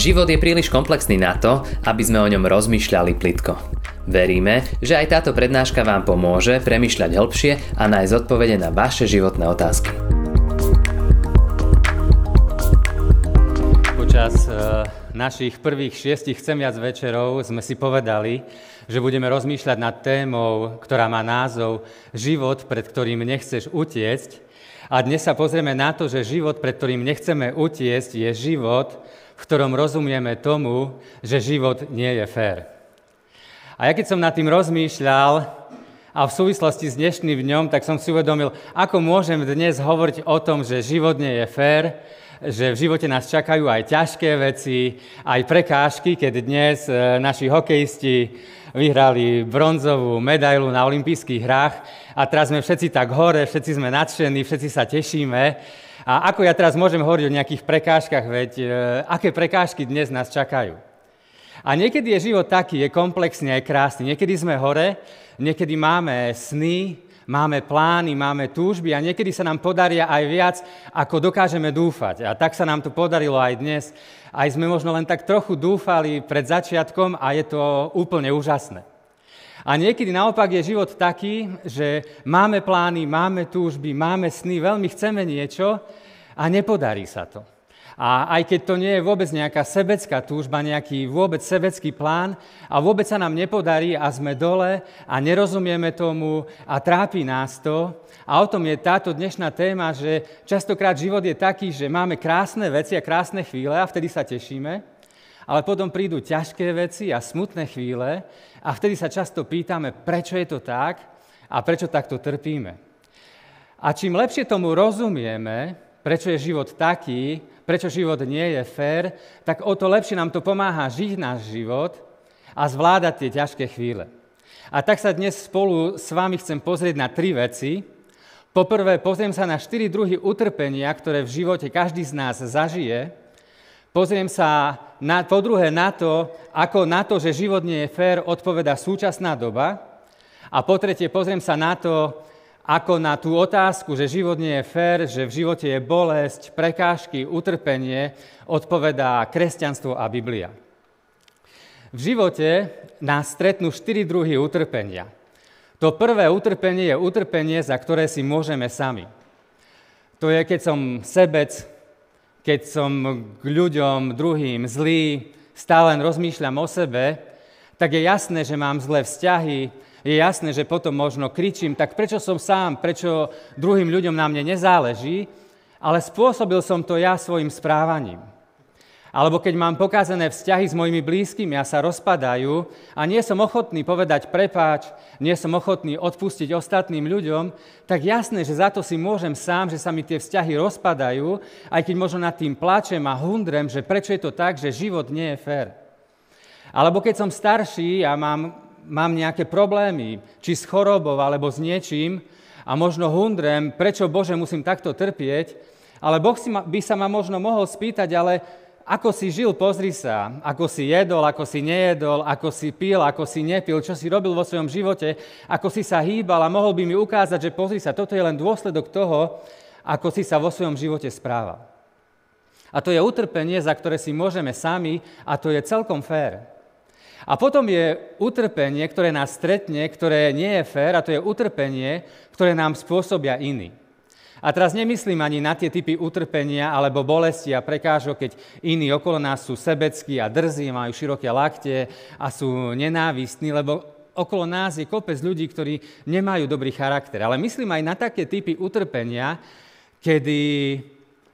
Život je príliš komplexný na to, aby sme o ňom rozmýšľali plitko. Veríme, že aj táto prednáška vám pomôže premyšľať hĺbšie a nájsť odpovede na vaše životné otázky. Počas uh, našich prvých šiestich chcem viac večerov sme si povedali, že budeme rozmýšľať nad témou, ktorá má názov Život, pred ktorým nechceš utiecť. A dnes sa pozrieme na to, že život, pred ktorým nechceme utiecť, je život, v ktorom rozumieme tomu, že život nie je fér. A ja keď som nad tým rozmýšľal a v súvislosti s dnešným dňom, tak som si uvedomil, ako môžem dnes hovoriť o tom, že život nie je fér, že v živote nás čakajú aj ťažké veci, aj prekážky, keď dnes e, naši hokejisti vyhrali bronzovú medailu na olympijských hrách a teraz sme všetci tak hore, všetci sme nadšení, všetci sa tešíme. A ako ja teraz môžem hovoriť o nejakých prekážkach, veď e, aké prekážky dnes nás čakajú? A niekedy je život taký, je komplexný aj krásny. Niekedy sme hore, niekedy máme sny, máme plány, máme túžby a niekedy sa nám podaria aj viac, ako dokážeme dúfať. A tak sa nám to podarilo aj dnes. Aj sme možno len tak trochu dúfali pred začiatkom a je to úplne úžasné. A niekedy naopak je život taký, že máme plány, máme túžby, máme sny, veľmi chceme niečo a nepodarí sa to. A aj keď to nie je vôbec nejaká sebecká túžba, nejaký vôbec sebecký plán a vôbec sa nám nepodarí a sme dole a nerozumieme tomu a trápi nás to. A o tom je táto dnešná téma, že častokrát život je taký, že máme krásne veci a krásne chvíle a vtedy sa tešíme, ale potom prídu ťažké veci a smutné chvíle a vtedy sa často pýtame, prečo je to tak a prečo takto trpíme. A čím lepšie tomu rozumieme, prečo je život taký, prečo život nie je fér, tak o to lepšie nám to pomáha žiť náš život a zvládať tie ťažké chvíle. A tak sa dnes spolu s vami chcem pozrieť na tri veci. Poprvé, pozriem sa na štyri druhy utrpenia, ktoré v živote každý z nás zažije. Pozriem sa na, po druhé na to, ako na to, že život nie je fér, odpoveda súčasná doba. A po tretie, pozriem sa na to, ako na tú otázku, že život nie je fér, že v živote je bolesť, prekážky, utrpenie, odpovedá kresťanstvo a Biblia. V živote nás stretnú štyri druhy utrpenia. To prvé utrpenie je utrpenie, za ktoré si môžeme sami. To je, keď som sebec, keď som k ľuďom druhým zlý, stále rozmýšľam o sebe, tak je jasné, že mám zlé vzťahy, je jasné, že potom možno kričím, tak prečo som sám, prečo druhým ľuďom na mne nezáleží, ale spôsobil som to ja svojim správaním. Alebo keď mám pokázané vzťahy s mojimi blízkymi a sa rozpadajú a nie som ochotný povedať prepáč, nie som ochotný odpustiť ostatným ľuďom, tak jasné, že za to si môžem sám, že sa mi tie vzťahy rozpadajú, aj keď možno nad tým plačem a hundrem, že prečo je to tak, že život nie je fér. Alebo keď som starší a mám mám nejaké problémy, či s chorobou, alebo s niečím, a možno hundrem, prečo Bože musím takto trpieť, ale Boh si ma, by sa ma možno mohol spýtať, ale ako si žil, pozri sa, ako si jedol, ako si nejedol, ako si pil, ako si nepil, čo si robil vo svojom živote, ako si sa hýbal a mohol by mi ukázať, že pozri sa, toto je len dôsledok toho, ako si sa vo svojom živote správal. A to je utrpenie, za ktoré si môžeme sami a to je celkom fér. A potom je utrpenie, ktoré nás stretne, ktoré nie je fér, a to je utrpenie, ktoré nám spôsobia iní. A teraz nemyslím ani na tie typy utrpenia alebo bolesti a prekážok, keď iní okolo nás sú sebeckí a drzí, majú široké lakte a sú nenávistní, lebo okolo nás je kopec ľudí, ktorí nemajú dobrý charakter. Ale myslím aj na také typy utrpenia, kedy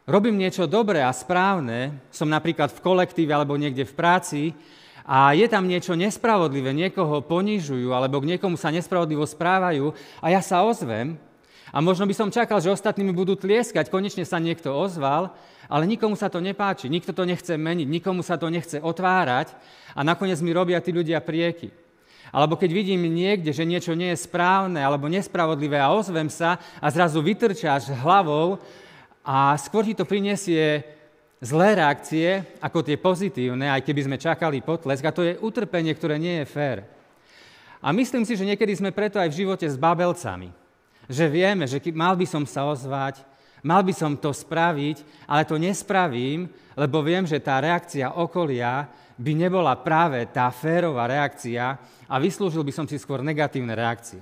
robím niečo dobré a správne, som napríklad v kolektíve alebo niekde v práci a je tam niečo nespravodlivé, niekoho ponižujú alebo k niekomu sa nespravodlivo správajú a ja sa ozvem a možno by som čakal, že ostatní mi budú tlieskať, konečne sa niekto ozval, ale nikomu sa to nepáči, nikto to nechce meniť, nikomu sa to nechce otvárať a nakoniec mi robia tí ľudia prieky. Alebo keď vidím niekde, že niečo nie je správne alebo nespravodlivé a ozvem sa a zrazu vytrčáš hlavou a skôr ti to prinesie zlé reakcie ako tie pozitívne, aj keby sme čakali potlesk, a to je utrpenie, ktoré nie je fér. A myslím si, že niekedy sme preto aj v živote s babelcami. Že vieme, že mal by som sa ozvať, mal by som to spraviť, ale to nespravím, lebo viem, že tá reakcia okolia by nebola práve tá férová reakcia a vyslúžil by som si skôr negatívne reakcie.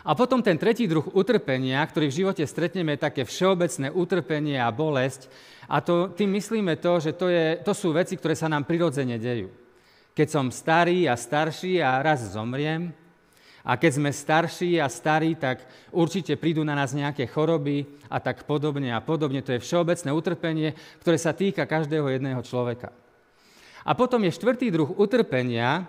A potom ten tretí druh utrpenia, ktorý v živote stretneme, je také všeobecné utrpenie a bolesť. A to, tým myslíme to, že to, je, to sú veci, ktoré sa nám prirodzene dejú. Keď som starý a starší a raz zomriem, a keď sme starší a starí, tak určite prídu na nás nejaké choroby a tak podobne a podobne. To je všeobecné utrpenie, ktoré sa týka každého jedného človeka. A potom je štvrtý druh utrpenia,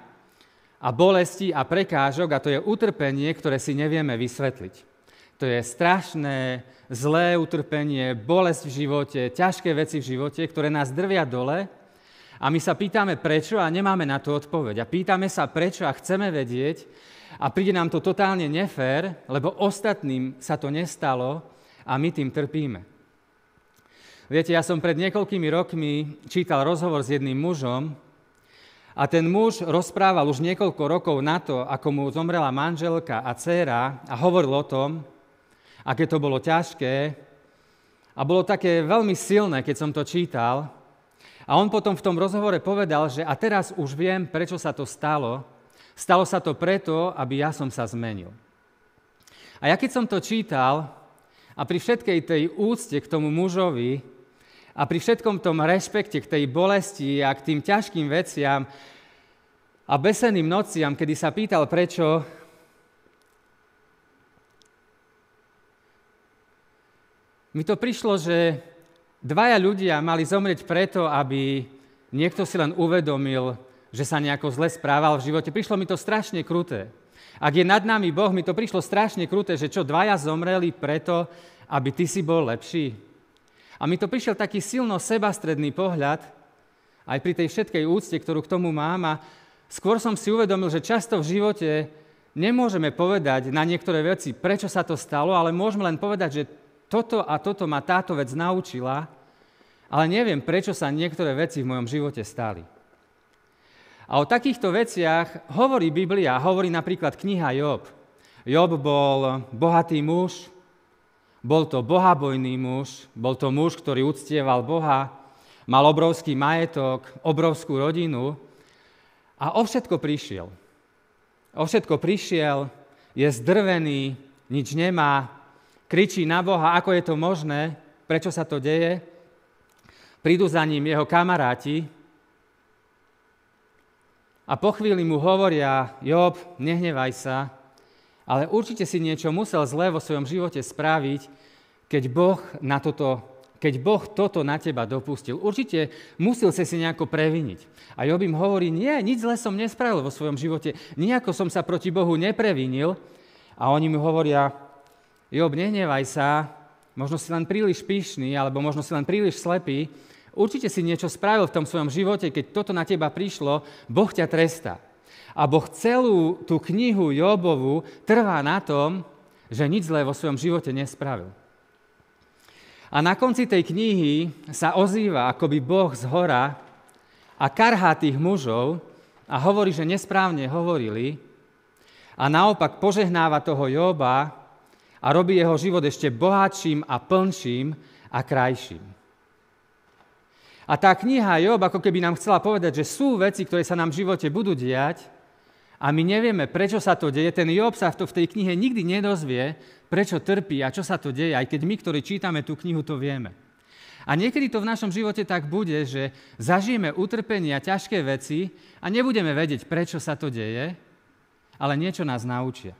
a bolesti a prekážok a to je utrpenie, ktoré si nevieme vysvetliť. To je strašné, zlé utrpenie, bolesť v živote, ťažké veci v živote, ktoré nás drvia dole a my sa pýtame prečo a nemáme na to odpoveď. A pýtame sa prečo a chceme vedieť a príde nám to totálne nefér, lebo ostatným sa to nestalo a my tým trpíme. Viete, ja som pred niekoľkými rokmi čítal rozhovor s jedným mužom, a ten muž rozprával už niekoľko rokov na to, ako mu zomrela manželka a dcéra a hovoril o tom, aké to bolo ťažké. A bolo také veľmi silné, keď som to čítal. A on potom v tom rozhovore povedal, že a teraz už viem, prečo sa to stalo. Stalo sa to preto, aby ja som sa zmenil. A ja keď som to čítal a pri všetkej tej úcte k tomu mužovi, a pri všetkom tom rešpekte k tej bolesti a k tým ťažkým veciam a beseným nociam, kedy sa pýtal, prečo mi to prišlo, že dvaja ľudia mali zomrieť preto, aby niekto si len uvedomil, že sa nejako zle správal v živote. Prišlo mi to strašne kruté. Ak je nad nami Boh, mi to prišlo strašne kruté, že čo dvaja zomreli preto, aby ty si bol lepší. A mi to prišiel taký silno sebastredný pohľad, aj pri tej všetkej úcte, ktorú k tomu mám. A skôr som si uvedomil, že často v živote nemôžeme povedať na niektoré veci, prečo sa to stalo, ale môžeme len povedať, že toto a toto ma táto vec naučila, ale neviem, prečo sa niektoré veci v mojom živote stali. A o takýchto veciach hovorí Biblia, hovorí napríklad kniha Job. Job bol bohatý muž, bol to bohabojný muž, bol to muž, ktorý uctieval Boha, mal obrovský majetok, obrovskú rodinu a o všetko prišiel. O všetko prišiel, je zdrvený, nič nemá, kričí na Boha, ako je to možné, prečo sa to deje. Prídu za ním jeho kamaráti a po chvíli mu hovoria, Job, nehnevaj sa, ale určite si niečo musel zlé vo svojom živote spraviť, keď Boh, na toto, keď boh toto na teba dopustil. Určite musel si si nejako previniť. A Job im hovorí, nie, nič zlé som nespravil vo svojom živote, nejako som sa proti Bohu neprevinil. A oni mu hovoria, Job, nehnevaj sa, možno si len príliš pyšný, alebo možno si len príliš slepý, určite si niečo spravil v tom svojom živote, keď toto na teba prišlo, Boh ťa trestá. A Boh celú tú knihu Jobovu trvá na tom, že nič zlé vo svojom živote nespravil. A na konci tej knihy sa ozýva akoby Boh z hora a karhá tých mužov a hovorí, že nesprávne hovorili a naopak požehnáva toho Joba a robí jeho život ešte bohatším a plnším a krajším. A tá kniha Job ako keby nám chcela povedať, že sú veci, ktoré sa nám v živote budú diať, a my nevieme, prečo sa to deje. Ten Job sa to, v tej knihe nikdy nedozvie, prečo trpí a čo sa to deje, aj keď my, ktorí čítame tú knihu, to vieme. A niekedy to v našom živote tak bude, že zažijeme utrpenie a ťažké veci a nebudeme vedieť, prečo sa to deje, ale niečo nás naučia.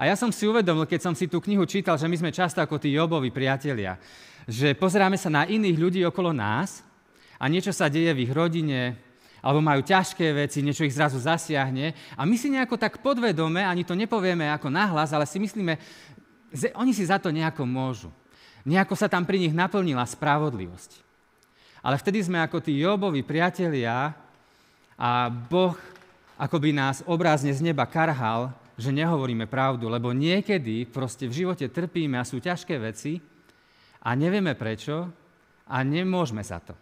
A ja som si uvedomil, keď som si tú knihu čítal, že my sme často ako tí Jobovi priatelia, že pozeráme sa na iných ľudí okolo nás a niečo sa deje v ich rodine, alebo majú ťažké veci, niečo ich zrazu zasiahne a my si nejako tak podvedome, ani to nepovieme ako nahlas, ale si myslíme, že oni si za to nejako môžu. Nejako sa tam pri nich naplnila spravodlivosť. Ale vtedy sme ako tí Jobovi priatelia a Boh akoby nás obrázne z neba karhal, že nehovoríme pravdu, lebo niekedy proste v živote trpíme a sú ťažké veci a nevieme prečo a nemôžeme sa to.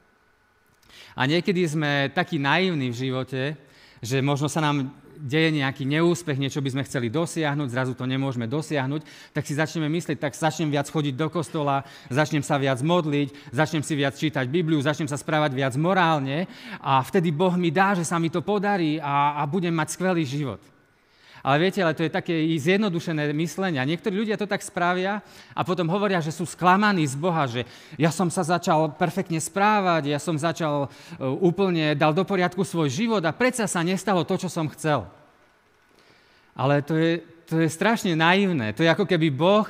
A niekedy sme takí naivní v živote, že možno sa nám deje nejaký neúspech, niečo by sme chceli dosiahnuť, zrazu to nemôžeme dosiahnuť, tak si začneme myslieť, tak začnem viac chodiť do kostola, začnem sa viac modliť, začnem si viac čítať Bibliu, začnem sa správať viac morálne a vtedy Boh mi dá, že sa mi to podarí a, a budem mať skvelý život. Ale viete, ale to je také zjednodušené myslenie. Niektorí ľudia to tak spravia a potom hovoria, že sú sklamaní z Boha, že ja som sa začal perfektne správať, ja som začal e, úplne, dal do poriadku svoj život a predsa sa nestalo to, čo som chcel. Ale to je, to je strašne naivné. To je ako keby Boh,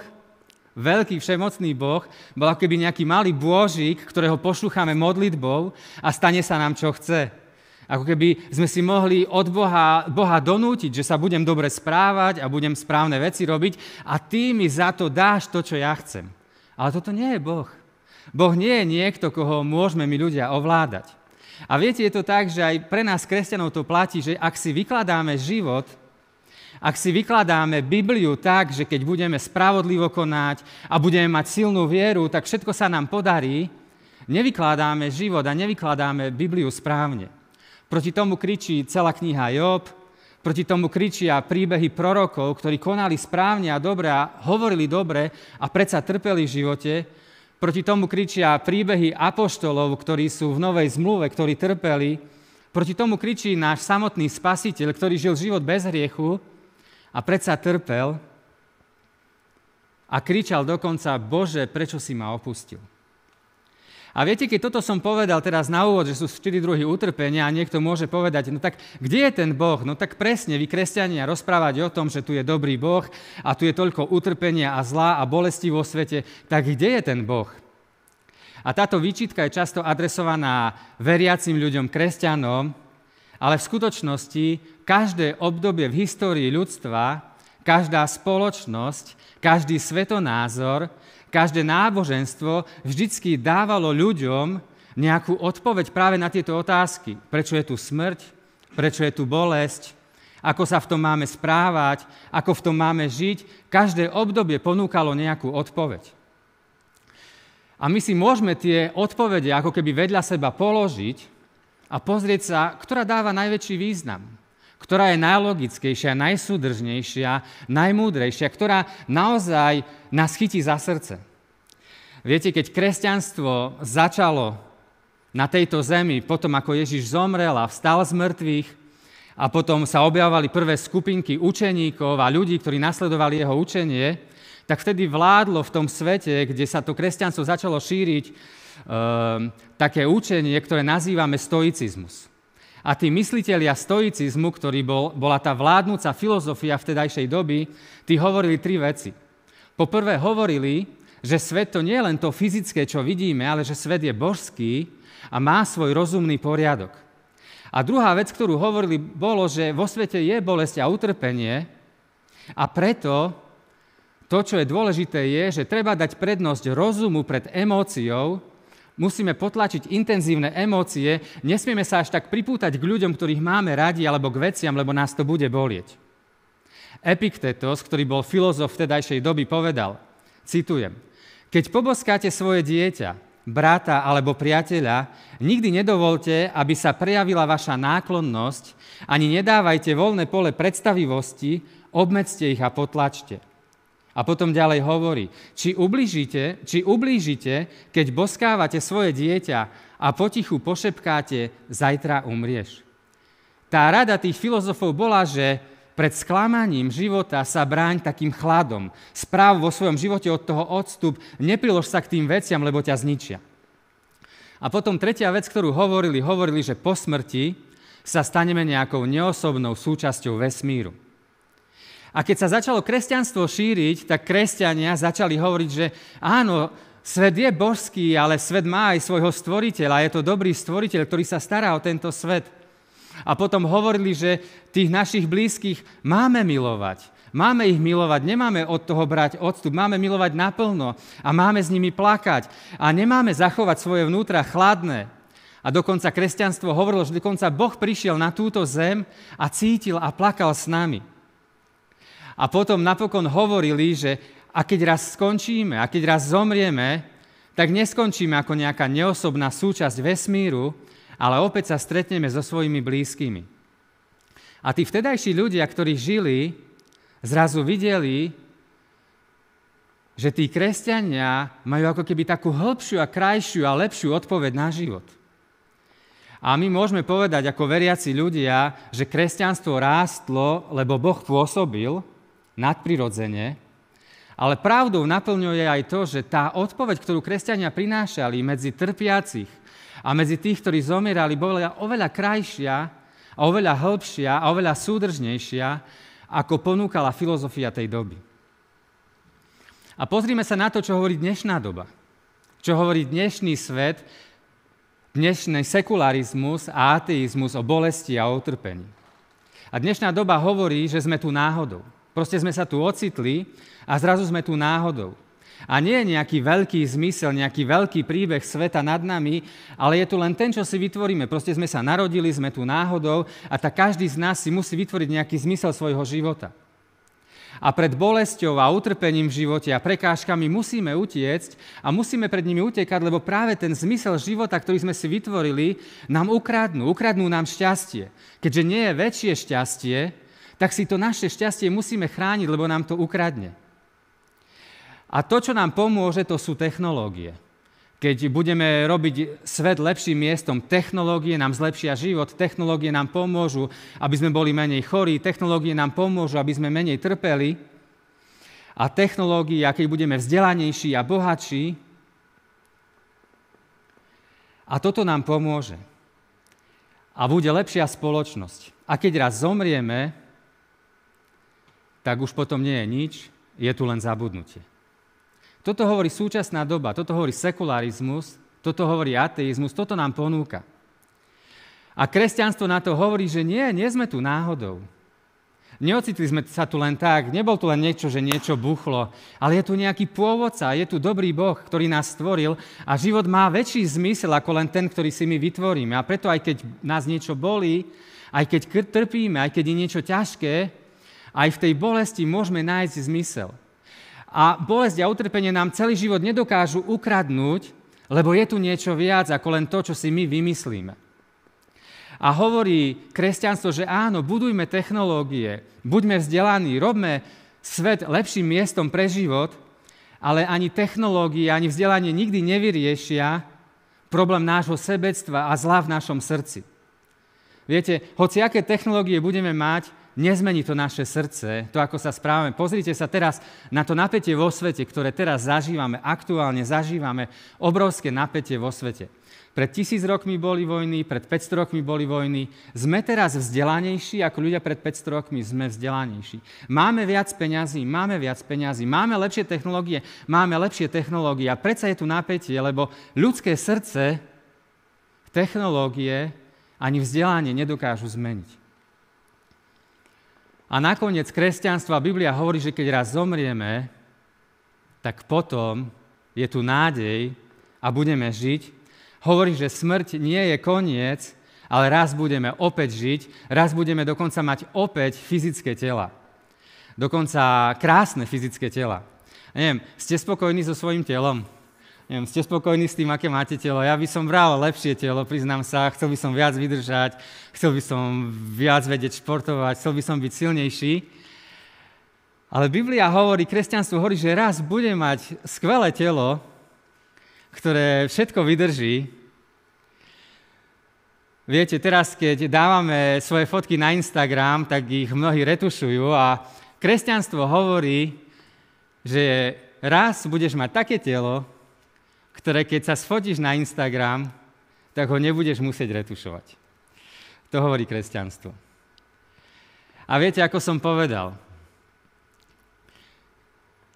veľký všemocný Boh, bol ako keby nejaký malý bôžik, ktorého pošúchame modlitbou a stane sa nám, čo chce. Ako keby sme si mohli od Boha, Boha donútiť, že sa budem dobre správať a budem správne veci robiť a ty mi za to dáš to, čo ja chcem. Ale toto nie je Boh. Boh nie je niekto, koho môžeme my ľudia ovládať. A viete, je to tak, že aj pre nás, kresťanov, to platí, že ak si vykladáme život, ak si vykladáme Bibliu tak, že keď budeme spravodlivo konať a budeme mať silnú vieru, tak všetko sa nám podarí, nevykladáme život a nevykladáme Bibliu správne. Proti tomu kričí celá kniha Job, proti tomu kričia príbehy prorokov, ktorí konali správne a dobre a hovorili dobre a predsa trpeli v živote. Proti tomu kričia príbehy apoštolov, ktorí sú v Novej zmluve, ktorí trpeli. Proti tomu kričí náš samotný spasiteľ, ktorý žil život bez hriechu a predsa trpel a kričal dokonca, Bože, prečo si ma opustil? A viete, keď toto som povedal teraz na úvod, že sú štyri druhy utrpenia a niekto môže povedať, no tak kde je ten Boh? No tak presne, vy kresťania rozprávať o tom, že tu je dobrý Boh a tu je toľko utrpenia a zla a bolesti vo svete, tak kde je ten Boh? A táto výčitka je často adresovaná veriacim ľuďom, kresťanom, ale v skutočnosti každé obdobie v histórii ľudstva, každá spoločnosť, každý svetonázor každé náboženstvo vždycky dávalo ľuďom nejakú odpoveď práve na tieto otázky. Prečo je tu smrť? Prečo je tu bolesť? Ako sa v tom máme správať? Ako v tom máme žiť? Každé obdobie ponúkalo nejakú odpoveď. A my si môžeme tie odpovede ako keby vedľa seba položiť a pozrieť sa, ktorá dáva najväčší význam ktorá je najlogickejšia, najsúdržnejšia, najmúdrejšia, ktorá naozaj nás chytí za srdce. Viete, keď kresťanstvo začalo na tejto zemi, potom ako Ježiš zomrel a vstal z mŕtvych, a potom sa objavovali prvé skupinky učeníkov a ľudí, ktorí nasledovali jeho učenie, tak vtedy vládlo v tom svete, kde sa to kresťanstvo začalo šíriť, e, také učenie, ktoré nazývame stoicizmus. A tí mysliteľia stoicizmu, ktorý bol, bola tá vládnúca filozofia vtedajšej doby, tí hovorili tri veci. Poprvé hovorili, že svet to nie je len to fyzické, čo vidíme, ale že svet je božský a má svoj rozumný poriadok. A druhá vec, ktorú hovorili, bolo, že vo svete je bolesť a utrpenie a preto to, čo je dôležité, je, že treba dať prednosť rozumu pred emóciou, musíme potlačiť intenzívne emócie, nesmieme sa až tak pripútať k ľuďom, ktorých máme radi, alebo k veciam, lebo nás to bude bolieť. Epiktetos, ktorý bol filozof vtedajšej doby, povedal, citujem, keď poboskáte svoje dieťa, brata alebo priateľa, nikdy nedovolte, aby sa prejavila vaša náklonnosť, ani nedávajte voľné pole predstavivosti, obmedzte ich a potlačte. A potom ďalej hovorí, či ublížite, či ublížite, keď boskávate svoje dieťa a potichu pošepkáte, zajtra umrieš. Tá rada tých filozofov bola, že pred sklamaním života sa bráň takým chladom. Správ vo svojom živote od toho odstup, neprilož sa k tým veciam, lebo ťa zničia. A potom tretia vec, ktorú hovorili, hovorili, že po smrti sa staneme nejakou neosobnou súčasťou vesmíru. A keď sa začalo kresťanstvo šíriť, tak kresťania začali hovoriť, že áno, svet je božský, ale svet má aj svojho stvoriteľa. Je to dobrý stvoriteľ, ktorý sa stará o tento svet. A potom hovorili, že tých našich blízkych máme milovať. Máme ich milovať, nemáme od toho brať odstup, máme milovať naplno a máme s nimi plakať. A nemáme zachovať svoje vnútra chladné. A dokonca kresťanstvo hovorilo, že dokonca Boh prišiel na túto zem a cítil a plakal s nami. A potom napokon hovorili, že a keď raz skončíme, a keď raz zomrieme, tak neskončíme ako nejaká neosobná súčasť vesmíru, ale opäť sa stretneme so svojimi blízkymi. A tí vtedajší ľudia, ktorí žili, zrazu videli, že tí kresťania majú ako keby takú hĺbšiu a krajšiu a lepšiu odpoveď na život. A my môžeme povedať ako veriaci ľudia, že kresťanstvo rástlo, lebo Boh pôsobil nadprirodzene, ale pravdou naplňuje aj to, že tá odpoveď, ktorú kresťania prinášali medzi trpiacich a medzi tých, ktorí zomierali, bola oveľa krajšia a oveľa hĺbšia a oveľa súdržnejšia, ako ponúkala filozofia tej doby. A pozrime sa na to, čo hovorí dnešná doba. Čo hovorí dnešný svet, dnešný sekularizmus a ateizmus o bolesti a o utrpení. A dnešná doba hovorí, že sme tu náhodou. Proste sme sa tu ocitli a zrazu sme tu náhodou. A nie je nejaký veľký zmysel, nejaký veľký príbeh sveta nad nami, ale je tu len ten, čo si vytvoríme. Proste sme sa narodili, sme tu náhodou a tak každý z nás si musí vytvoriť nejaký zmysel svojho života. A pred bolesťou a utrpením v živote a prekážkami musíme utiecť a musíme pred nimi utekať, lebo práve ten zmysel života, ktorý sme si vytvorili, nám ukradnú. Ukradnú nám šťastie. Keďže nie je väčšie šťastie, tak si to naše šťastie musíme chrániť, lebo nám to ukradne. A to, čo nám pomôže, to sú technológie. Keď budeme robiť svet lepším miestom, technológie nám zlepšia život, technológie nám pomôžu, aby sme boli menej chorí, technológie nám pomôžu, aby sme menej trpeli. A technológie, keď budeme vzdelanejší a bohatší, a toto nám pomôže. A bude lepšia spoločnosť. A keď raz zomrieme, tak už potom nie je nič, je tu len zabudnutie. Toto hovorí súčasná doba, toto hovorí sekularizmus, toto hovorí ateizmus, toto nám ponúka. A kresťanstvo na to hovorí, že nie, nie sme tu náhodou. Neocitli sme sa tu len tak, nebol tu len niečo, že niečo buchlo, ale je tu nejaký pôvodca, je tu dobrý Boh, ktorý nás stvoril a život má väčší zmysel ako len ten, ktorý si my vytvoríme. A preto aj keď nás niečo bolí, aj keď trpíme, aj keď je niečo ťažké, aj v tej bolesti môžeme nájsť zmysel. A bolesť a utrpenie nám celý život nedokážu ukradnúť, lebo je tu niečo viac ako len to, čo si my vymyslíme. A hovorí kresťanstvo, že áno, budujme technológie, buďme vzdelaní, robme svet lepším miestom pre život, ale ani technológie, ani vzdelanie nikdy nevyriešia problém nášho sebectva a zla v našom srdci. Viete, hoci aké technológie budeme mať, nezmení to naše srdce, to, ako sa správame. Pozrite sa teraz na to napätie vo svete, ktoré teraz zažívame, aktuálne zažívame obrovské napätie vo svete. Pred tisíc rokmi boli vojny, pred 500 rokmi boli vojny. Sme teraz vzdelanejší, ako ľudia pred 500 rokmi sme vzdelanejší. Máme viac peňazí, máme viac peňazí, máme lepšie technológie, máme lepšie technológie a predsa je tu napätie, lebo ľudské srdce technológie ani vzdelanie nedokážu zmeniť. A nakoniec kresťanstvo a Biblia hovorí, že keď raz zomrieme, tak potom je tu nádej a budeme žiť. Hovorí, že smrť nie je koniec, ale raz budeme opäť žiť, raz budeme dokonca mať opäť fyzické tela. Dokonca krásne fyzické tela. Neviem, ste spokojní so svojím telom? Neviem, ste spokojní s tým, aké máte telo? Ja by som bral lepšie telo, priznám sa, chcel by som viac vydržať, chcel by som viac vedieť športovať, chcel by som byť silnejší. Ale Biblia hovorí, kresťanstvo hovorí, že raz bude mať skvelé telo, ktoré všetko vydrží. Viete, teraz, keď dávame svoje fotky na Instagram, tak ich mnohí retušujú a kresťanstvo hovorí, že raz budeš mať také telo, ktoré keď sa sfotíš na Instagram, tak ho nebudeš musieť retušovať. To hovorí kresťanstvo. A viete, ako som povedal,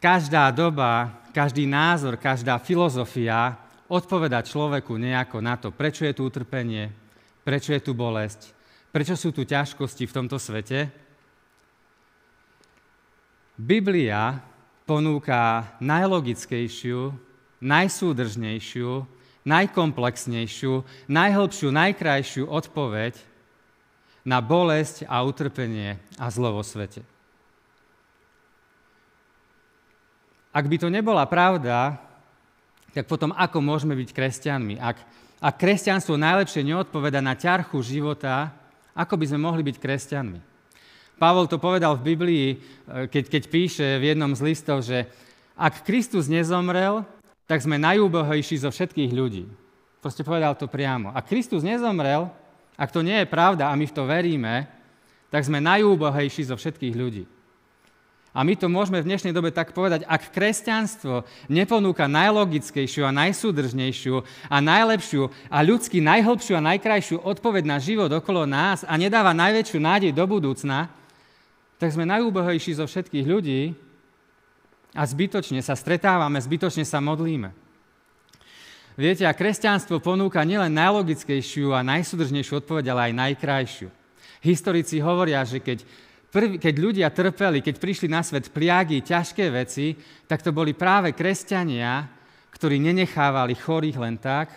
každá doba, každý názor, každá filozofia odpoveda človeku nejako na to, prečo je tu utrpenie, prečo je tu bolesť, prečo sú tu ťažkosti v tomto svete. Biblia ponúka najlogickejšiu najsúdržnejšiu, najkomplexnejšiu, najhlbšiu, najkrajšiu odpoveď na bolesť a utrpenie a zlo vo svete. Ak by to nebola pravda, tak potom ako môžeme byť kresťanmi? Ak, ak kresťanstvo najlepšie neodpoveda na ťarchu života, ako by sme mohli byť kresťanmi? Pavol to povedal v Biblii, e, keď, keď píše v jednom z listov, že ak Kristus nezomrel, tak sme najúbohejší zo všetkých ľudí. Proste povedal to priamo. Ak Kristus nezomrel, ak to nie je pravda a my v to veríme, tak sme najúbohejší zo všetkých ľudí. A my to môžeme v dnešnej dobe tak povedať, ak kresťanstvo neponúka najlogickejšiu a najsúdržnejšiu a najlepšiu a ľudsky najhlbšiu a najkrajšiu odpoveď na život okolo nás a nedáva najväčšiu nádej do budúcna, tak sme najúbohejší zo všetkých ľudí a zbytočne sa stretávame, zbytočne sa modlíme. Viete, a kresťanstvo ponúka nielen najlogickejšiu a najsúdržnejšiu odpoveď, ale aj najkrajšiu. Historici hovoria, že keď Prv, keď ľudia trpeli, keď prišli na svet pliagy, ťažké veci, tak to boli práve kresťania, ktorí nenechávali chorých len tak,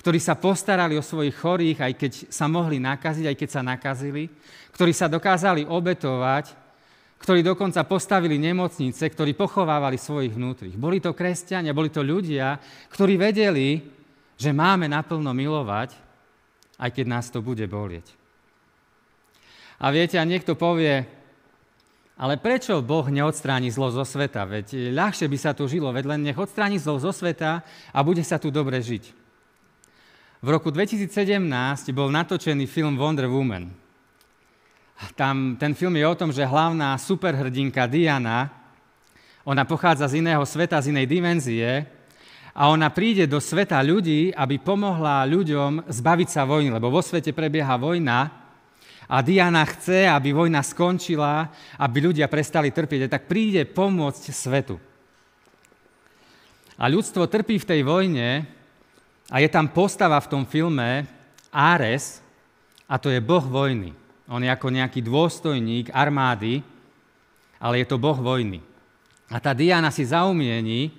ktorí sa postarali o svojich chorých, aj keď sa mohli nakaziť, aj keď sa nakazili, ktorí sa dokázali obetovať, ktorí dokonca postavili nemocnice, ktorí pochovávali svojich vnútrých. Boli to kresťania, boli to ľudia, ktorí vedeli, že máme naplno milovať, aj keď nás to bude bolieť. A viete, a niekto povie, ale prečo Boh neodstráni zlo zo sveta? Veď ľahšie by sa tu žilo, veď len nech odstráni zlo zo sveta a bude sa tu dobre žiť. V roku 2017 bol natočený film Wonder Woman. Tam, ten film je o tom, že hlavná superhrdinka Diana, ona pochádza z iného sveta, z inej dimenzie a ona príde do sveta ľudí, aby pomohla ľuďom zbaviť sa vojny, lebo vo svete prebieha vojna a Diana chce, aby vojna skončila, aby ľudia prestali trpieť, tak príde pomôcť svetu. A ľudstvo trpí v tej vojne a je tam postava v tom filme Ares, a to je boh vojny. On je ako nejaký dôstojník armády, ale je to boh vojny. A tá Diana si zaumiení,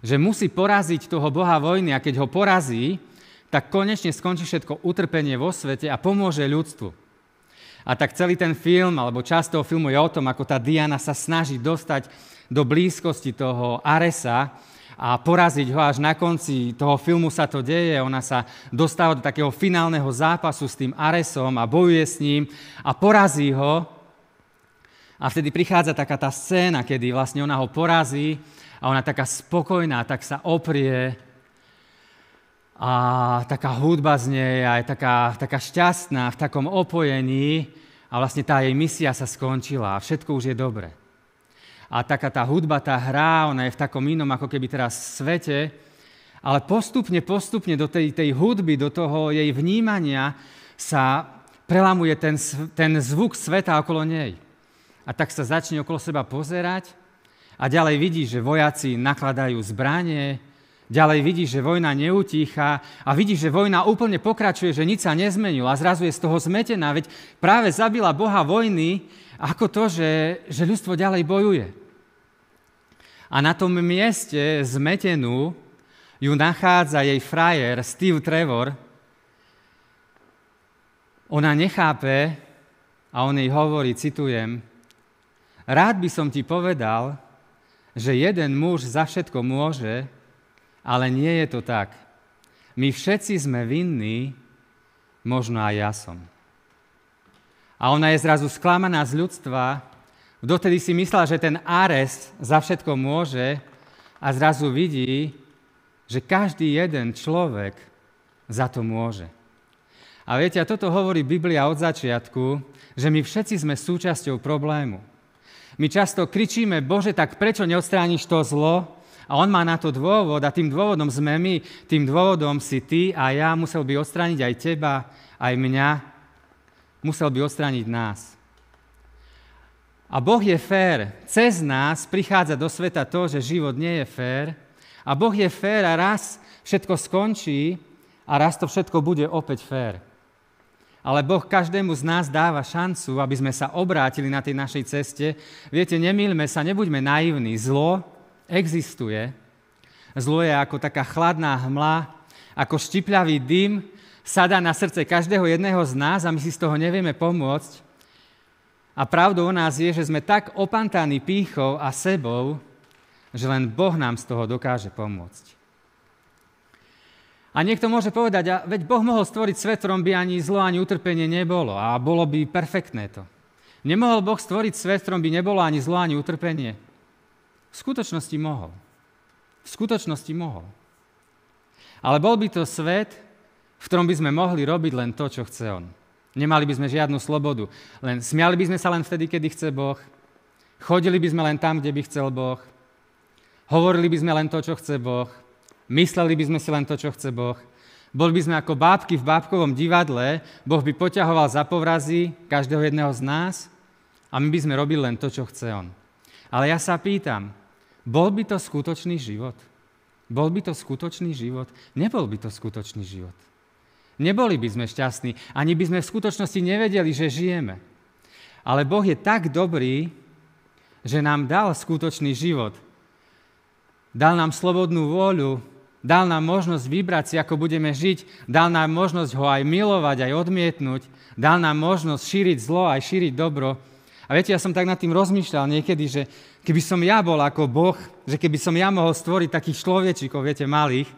že musí poraziť toho boha vojny a keď ho porazí, tak konečne skončí všetko utrpenie vo svete a pomôže ľudstvu. A tak celý ten film, alebo časť toho filmu je o tom, ako tá Diana sa snaží dostať do blízkosti toho Aresa a poraziť ho až na konci toho filmu sa to deje. Ona sa dostáva do takého finálneho zápasu s tým Aresom a bojuje s ním a porazí ho. A vtedy prichádza taká tá scéna, kedy vlastne ona ho porazí a ona taká spokojná, tak sa oprie a taká hudba z nej a je taká, taká šťastná v takom opojení a vlastne tá jej misia sa skončila a všetko už je dobre. A taká tá hudba, tá hra, ona je v takom inom ako keby teraz svete, ale postupne, postupne do tej, tej hudby, do toho jej vnímania sa prelamuje ten, ten zvuk sveta okolo nej. A tak sa začne okolo seba pozerať a ďalej vidí, že vojaci nakladajú zbranie, Ďalej vidí, že vojna neutícha a vidí, že vojna úplne pokračuje, že nič sa nezmenilo a zrazu je z toho zmetená, veď práve zabila Boha vojny ako to, že, že ľudstvo ďalej bojuje. A na tom mieste zmetenú ju nachádza jej frajer Steve Trevor. Ona nechápe a on jej hovorí, citujem, rád by som ti povedal, že jeden muž za všetko môže, ale nie je to tak. My všetci sme vinní, možno aj ja som. A ona je zrazu sklamaná z ľudstva, dotedy si myslela, že ten Ares za všetko môže a zrazu vidí, že každý jeden človek za to môže. A viete, a toto hovorí Biblia od začiatku, že my všetci sme súčasťou problému. My často kričíme, Bože, tak prečo neodstrániš to zlo? A on má na to dôvod a tým dôvodom sme my, tým dôvodom si ty a ja, musel by odstrániť aj teba, aj mňa, musel by odstrániť nás. A Boh je fér. Cez nás prichádza do sveta to, že život nie je fér. A Boh je fér a raz všetko skončí a raz to všetko bude opäť fér. Ale Boh každému z nás dáva šancu, aby sme sa obrátili na tej našej ceste. Viete, nemýlme sa, nebuďme naivní. Zlo existuje. Zlo je ako taká chladná hmla, ako štipľavý dym, sadá na srdce každého jedného z nás a my si z toho nevieme pomôcť. A pravdou o nás je, že sme tak opantaní pýchou a sebou, že len Boh nám z toho dokáže pomôcť. A niekto môže povedať, a veď Boh mohol stvoriť svet, ktorom by ani zlo, ani utrpenie nebolo a bolo by perfektné to. Nemohol Boh stvoriť svet, ktorom by nebolo ani zlo, ani utrpenie? V skutočnosti mohol. V skutočnosti mohol. Ale bol by to svet, v ktorom by sme mohli robiť len to, čo chce On. Nemali by sme žiadnu slobodu. Len smiali by sme sa len vtedy, kedy chce Boh. Chodili by sme len tam, kde by chcel Boh. Hovorili by sme len to, čo chce Boh. Mysleli by sme si len to, čo chce Boh. Boli by sme ako bábky v bábkovom divadle, Boh by poťahoval za povrazy každého jedného z nás a my by sme robili len to, čo chce On. Ale ja sa pýtam, bol by to skutočný život? Bol by to skutočný život? Nebol by to skutočný život. Neboli by sme šťastní, ani by sme v skutočnosti nevedeli, že žijeme. Ale Boh je tak dobrý, že nám dal skutočný život. Dal nám slobodnú vôľu, Dal nám možnosť vybrať si, ako budeme žiť. Dal nám možnosť ho aj milovať, aj odmietnúť. Dal nám možnosť šíriť zlo, aj šíriť dobro. A viete, ja som tak nad tým rozmýšľal niekedy, že keby som ja bol ako Boh, že keby som ja mohol stvoriť takých človečíkov, viete, malých,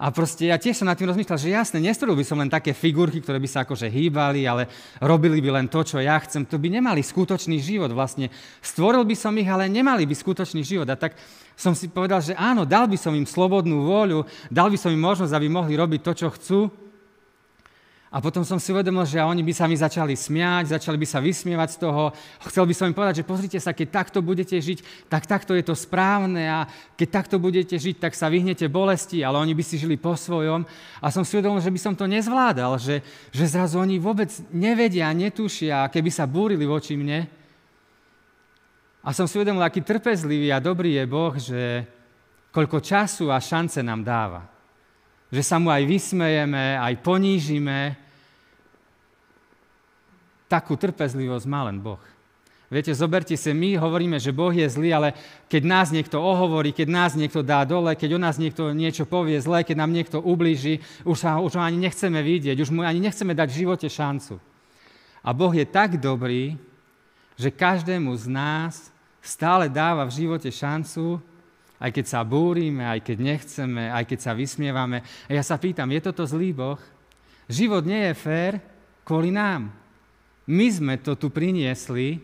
a proste ja tiež som nad tým rozmýšľal, že jasne, nestvoril by som len také figurky, ktoré by sa akože hýbali, ale robili by len to, čo ja chcem. To by nemali skutočný život vlastne. Stvoril by som ich, ale nemali by skutočný život. A tak som si povedal, že áno, dal by som im slobodnú vôľu, dal by som im možnosť, aby mohli robiť to, čo chcú, a potom som si uvedomil, že oni by sa mi začali smiať, začali by sa vysmievať z toho. Chcel by som im povedať, že pozrite sa, keď takto budete žiť, tak takto je to správne a keď takto budete žiť, tak sa vyhnete bolesti, ale oni by si žili po svojom. A som si uvedomil, že by som to nezvládal, že, že zrazu oni vôbec nevedia, netušia, keby sa búrili voči mne. A som si uvedomil, aký trpezlivý a dobrý je Boh, že koľko času a šance nám dáva že sa mu aj vysmejeme, aj ponížime. Takú trpezlivosť má len Boh. Viete, zoberte si, my hovoríme, že Boh je zlý, ale keď nás niekto ohovorí, keď nás niekto dá dole, keď o nás niekto niečo povie zle, keď nám niekto ublíži, už, sa, už ho ani nechceme vidieť, už mu ani nechceme dať v živote šancu. A Boh je tak dobrý, že každému z nás stále dáva v živote šancu aj keď sa búrime, aj keď nechceme, aj keď sa vysmievame. A ja sa pýtam, je toto zlý Boh? Život nie je fér kvôli nám. My sme to tu priniesli,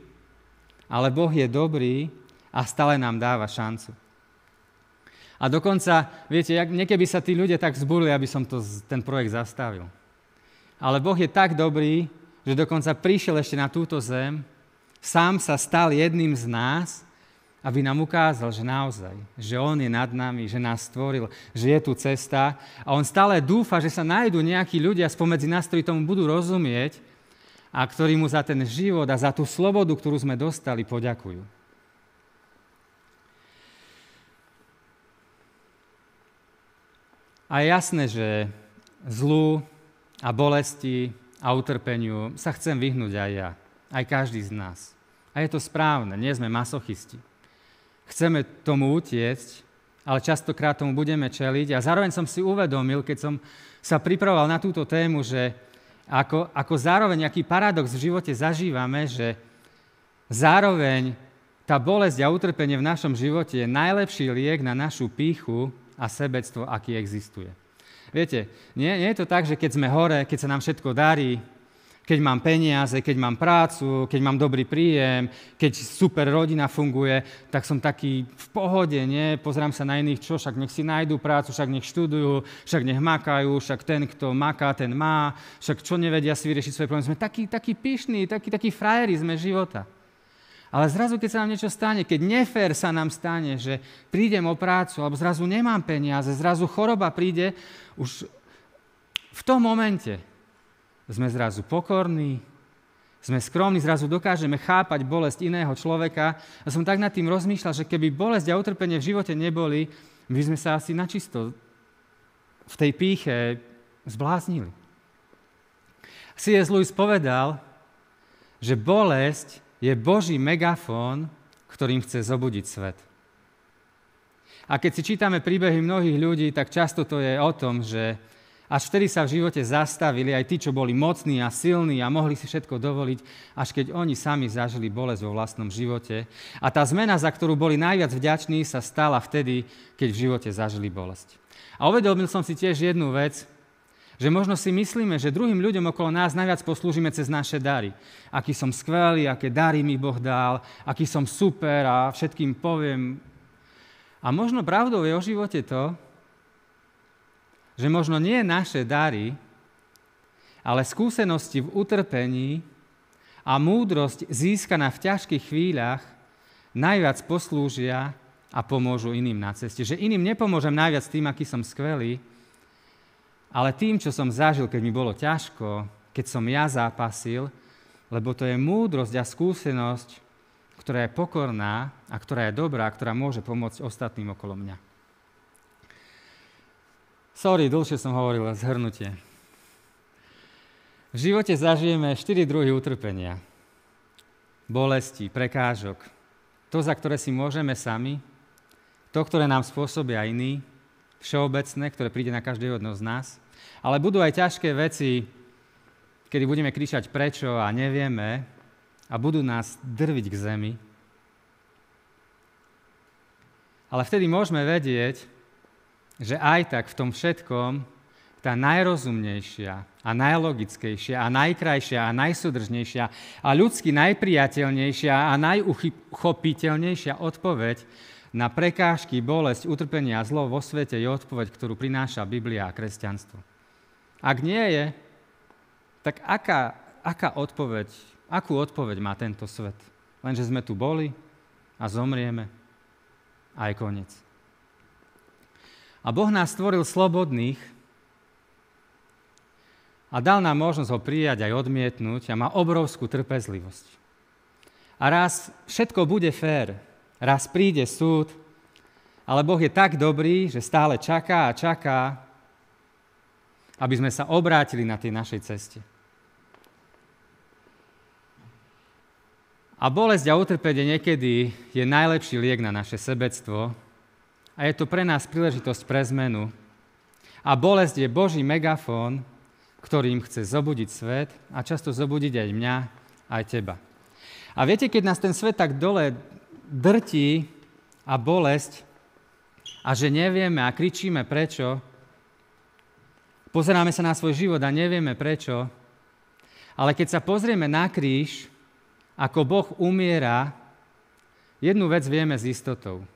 ale Boh je dobrý a stále nám dáva šancu. A dokonca, viete, niekedy sa tí ľudia tak zbúrili, aby som to, ten projekt zastavil. Ale Boh je tak dobrý, že dokonca prišiel ešte na túto zem, sám sa stal jedným z nás aby nám ukázal, že naozaj, že On je nad nami, že nás stvoril, že je tu cesta a On stále dúfa, že sa nájdú nejakí ľudia spomedzi nás, ktorí tomu budú rozumieť a ktorí mu za ten život a za tú slobodu, ktorú sme dostali, poďakujú. A je jasné, že zlu a bolesti a utrpeniu sa chcem vyhnúť aj ja, aj každý z nás. A je to správne, nie sme masochisti. Chceme tomu utiecť, ale častokrát tomu budeme čeliť. A zároveň som si uvedomil, keď som sa pripravoval na túto tému, že ako, ako zároveň nejaký paradox v živote zažívame, že zároveň tá bolesť a utrpenie v našom živote je najlepší liek na našu píchu a sebectvo, aký existuje. Viete, nie, nie je to tak, že keď sme hore, keď sa nám všetko darí, keď mám peniaze, keď mám prácu, keď mám dobrý príjem, keď super rodina funguje, tak som taký v pohode, nie? Pozerám sa na iných, čo, však nech si nájdú prácu, však nech študujú, však nech makajú, však ten, kto maká, ten má, však čo nevedia si vyriešiť svoje problémy. Sme takí, takí pyšní, takí, takí frajeri sme života. Ale zrazu, keď sa nám niečo stane, keď nefér sa nám stane, že prídem o prácu, alebo zrazu nemám peniaze, zrazu choroba príde, už v tom momente sme zrazu pokorní, sme skromní, zrazu dokážeme chápať bolesť iného človeka. A som tak nad tým rozmýšľal, že keby bolesť a utrpenie v živote neboli, my sme sa asi načisto v tej píche zbláznili. C.S. Lewis povedal, že bolesť je Boží megafón, ktorým chce zobudiť svet. A keď si čítame príbehy mnohých ľudí, tak často to je o tom, že až vtedy sa v živote zastavili aj tí, čo boli mocní a silní a mohli si všetko dovoliť, až keď oni sami zažili bolesť vo vlastnom živote. A tá zmena, za ktorú boli najviac vďační, sa stala vtedy, keď v živote zažili bolesť. A uvedomil som si tiež jednu vec, Že možno si myslíme, že druhým ľuďom okolo nás najviac poslúžime cez naše dary. Aký som skvelý, aké dary mi Boh dal, aký som super a všetkým poviem. A možno pravdou je o živote to, že možno nie naše dary, ale skúsenosti v utrpení a múdrosť získaná v ťažkých chvíľach najviac poslúžia a pomôžu iným na ceste. Že iným nepomôžem najviac tým, aký som skvelý, ale tým, čo som zažil, keď mi bolo ťažko, keď som ja zápasil, lebo to je múdrosť a skúsenosť, ktorá je pokorná a ktorá je dobrá, ktorá môže pomôcť ostatným okolo mňa. Sorry, dlhšie som hovoril, zhrnutie. V živote zažijeme štyri druhy utrpenia. Bolesti, prekážok, to, za ktoré si môžeme sami, to, ktoré nám spôsobia iní, všeobecné, ktoré príde na každého jedno z nás. Ale budú aj ťažké veci, kedy budeme kričať prečo a nevieme a budú nás drviť k zemi. Ale vtedy môžeme vedieť, že aj tak v tom všetkom tá najrozumnejšia a najlogickejšia a najkrajšia a najsúdržnejšia a ľudsky najpriateľnejšia a najuchopiteľnejšia odpoveď na prekážky, bolesť, utrpenie a zlo vo svete je odpoveď, ktorú prináša Biblia a kresťanstvo. Ak nie je, tak aká, aká odpoveď, akú odpoveď má tento svet? Lenže sme tu boli a zomrieme a je koniec. A Boh nás stvoril slobodných a dal nám možnosť ho prijať aj odmietnúť a má obrovskú trpezlivosť. A raz všetko bude fér, Raz príde súd, ale Boh je tak dobrý, že stále čaká a čaká, aby sme sa obrátili na tej našej ceste. A bolesť a utrpenie niekedy je najlepší liek na naše sebectvo a je to pre nás príležitosť pre zmenu. A bolesť je Boží megafón, ktorým chce zobudiť svet a často zobudiť aj mňa, aj teba. A viete, keď nás ten svet tak dole drtí a bolesť a že nevieme a kričíme prečo, pozeráme sa na svoj život a nevieme prečo, ale keď sa pozrieme na kríž, ako Boh umiera, jednu vec vieme s istotou.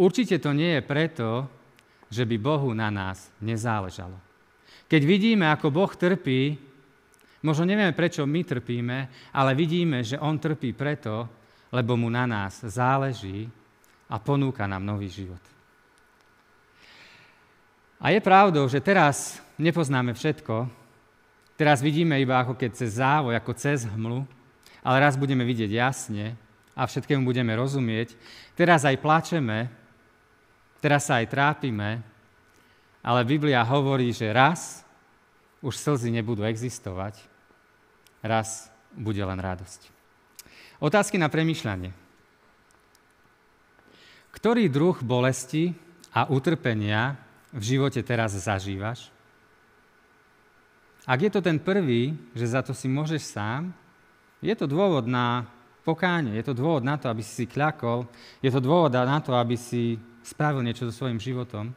Určite to nie je preto, že by Bohu na nás nezáležalo. Keď vidíme, ako Boh trpí, možno nevieme, prečo my trpíme, ale vidíme, že On trpí preto, lebo mu na nás záleží a ponúka nám nový život. A je pravdou, že teraz nepoznáme všetko, teraz vidíme iba ako keď cez závoj, ako cez hmlu, ale raz budeme vidieť jasne a všetkému budeme rozumieť. Teraz aj plačeme, teraz sa aj trápime, ale Biblia hovorí, že raz už slzy nebudú existovať, raz bude len radosť. Otázky na premyšľanie. Ktorý druh bolesti a utrpenia v živote teraz zažívaš? Ak je to ten prvý, že za to si môžeš sám, je to dôvod na pokánie, je to dôvod na to, aby si si kľakol, je to dôvod na to, aby si spravil niečo so svojím životom.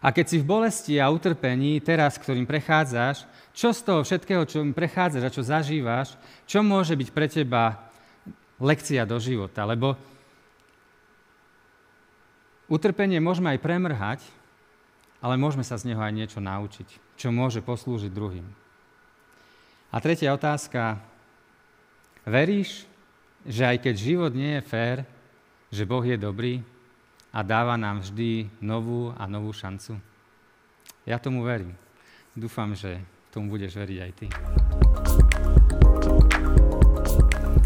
A keď si v bolesti a utrpení, teraz, ktorým prechádzaš, čo z toho všetkého, čo prechádzaš a čo zažívaš, čo môže byť pre teba lekcia do života? Lebo utrpenie môžeme aj premrhať, ale môžeme sa z neho aj niečo naučiť, čo môže poslúžiť druhým. A tretia otázka. Veríš, že aj keď život nie je fér, že Boh je dobrý? a dáva nám vždy novú a novú šancu. Ja tomu verím. Dúfam, že tomu budeš veriť aj ty.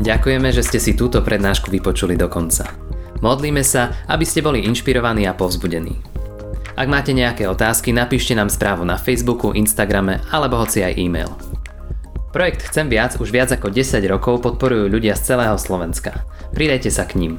Ďakujeme, že ste si túto prednášku vypočuli do konca. Modlíme sa, aby ste boli inšpirovaní a povzbudení. Ak máte nejaké otázky, napíšte nám správu na Facebooku, Instagrame alebo hoci aj e-mail. Projekt Chcem viac už viac ako 10 rokov podporujú ľudia z celého Slovenska. Pridajte sa k ním.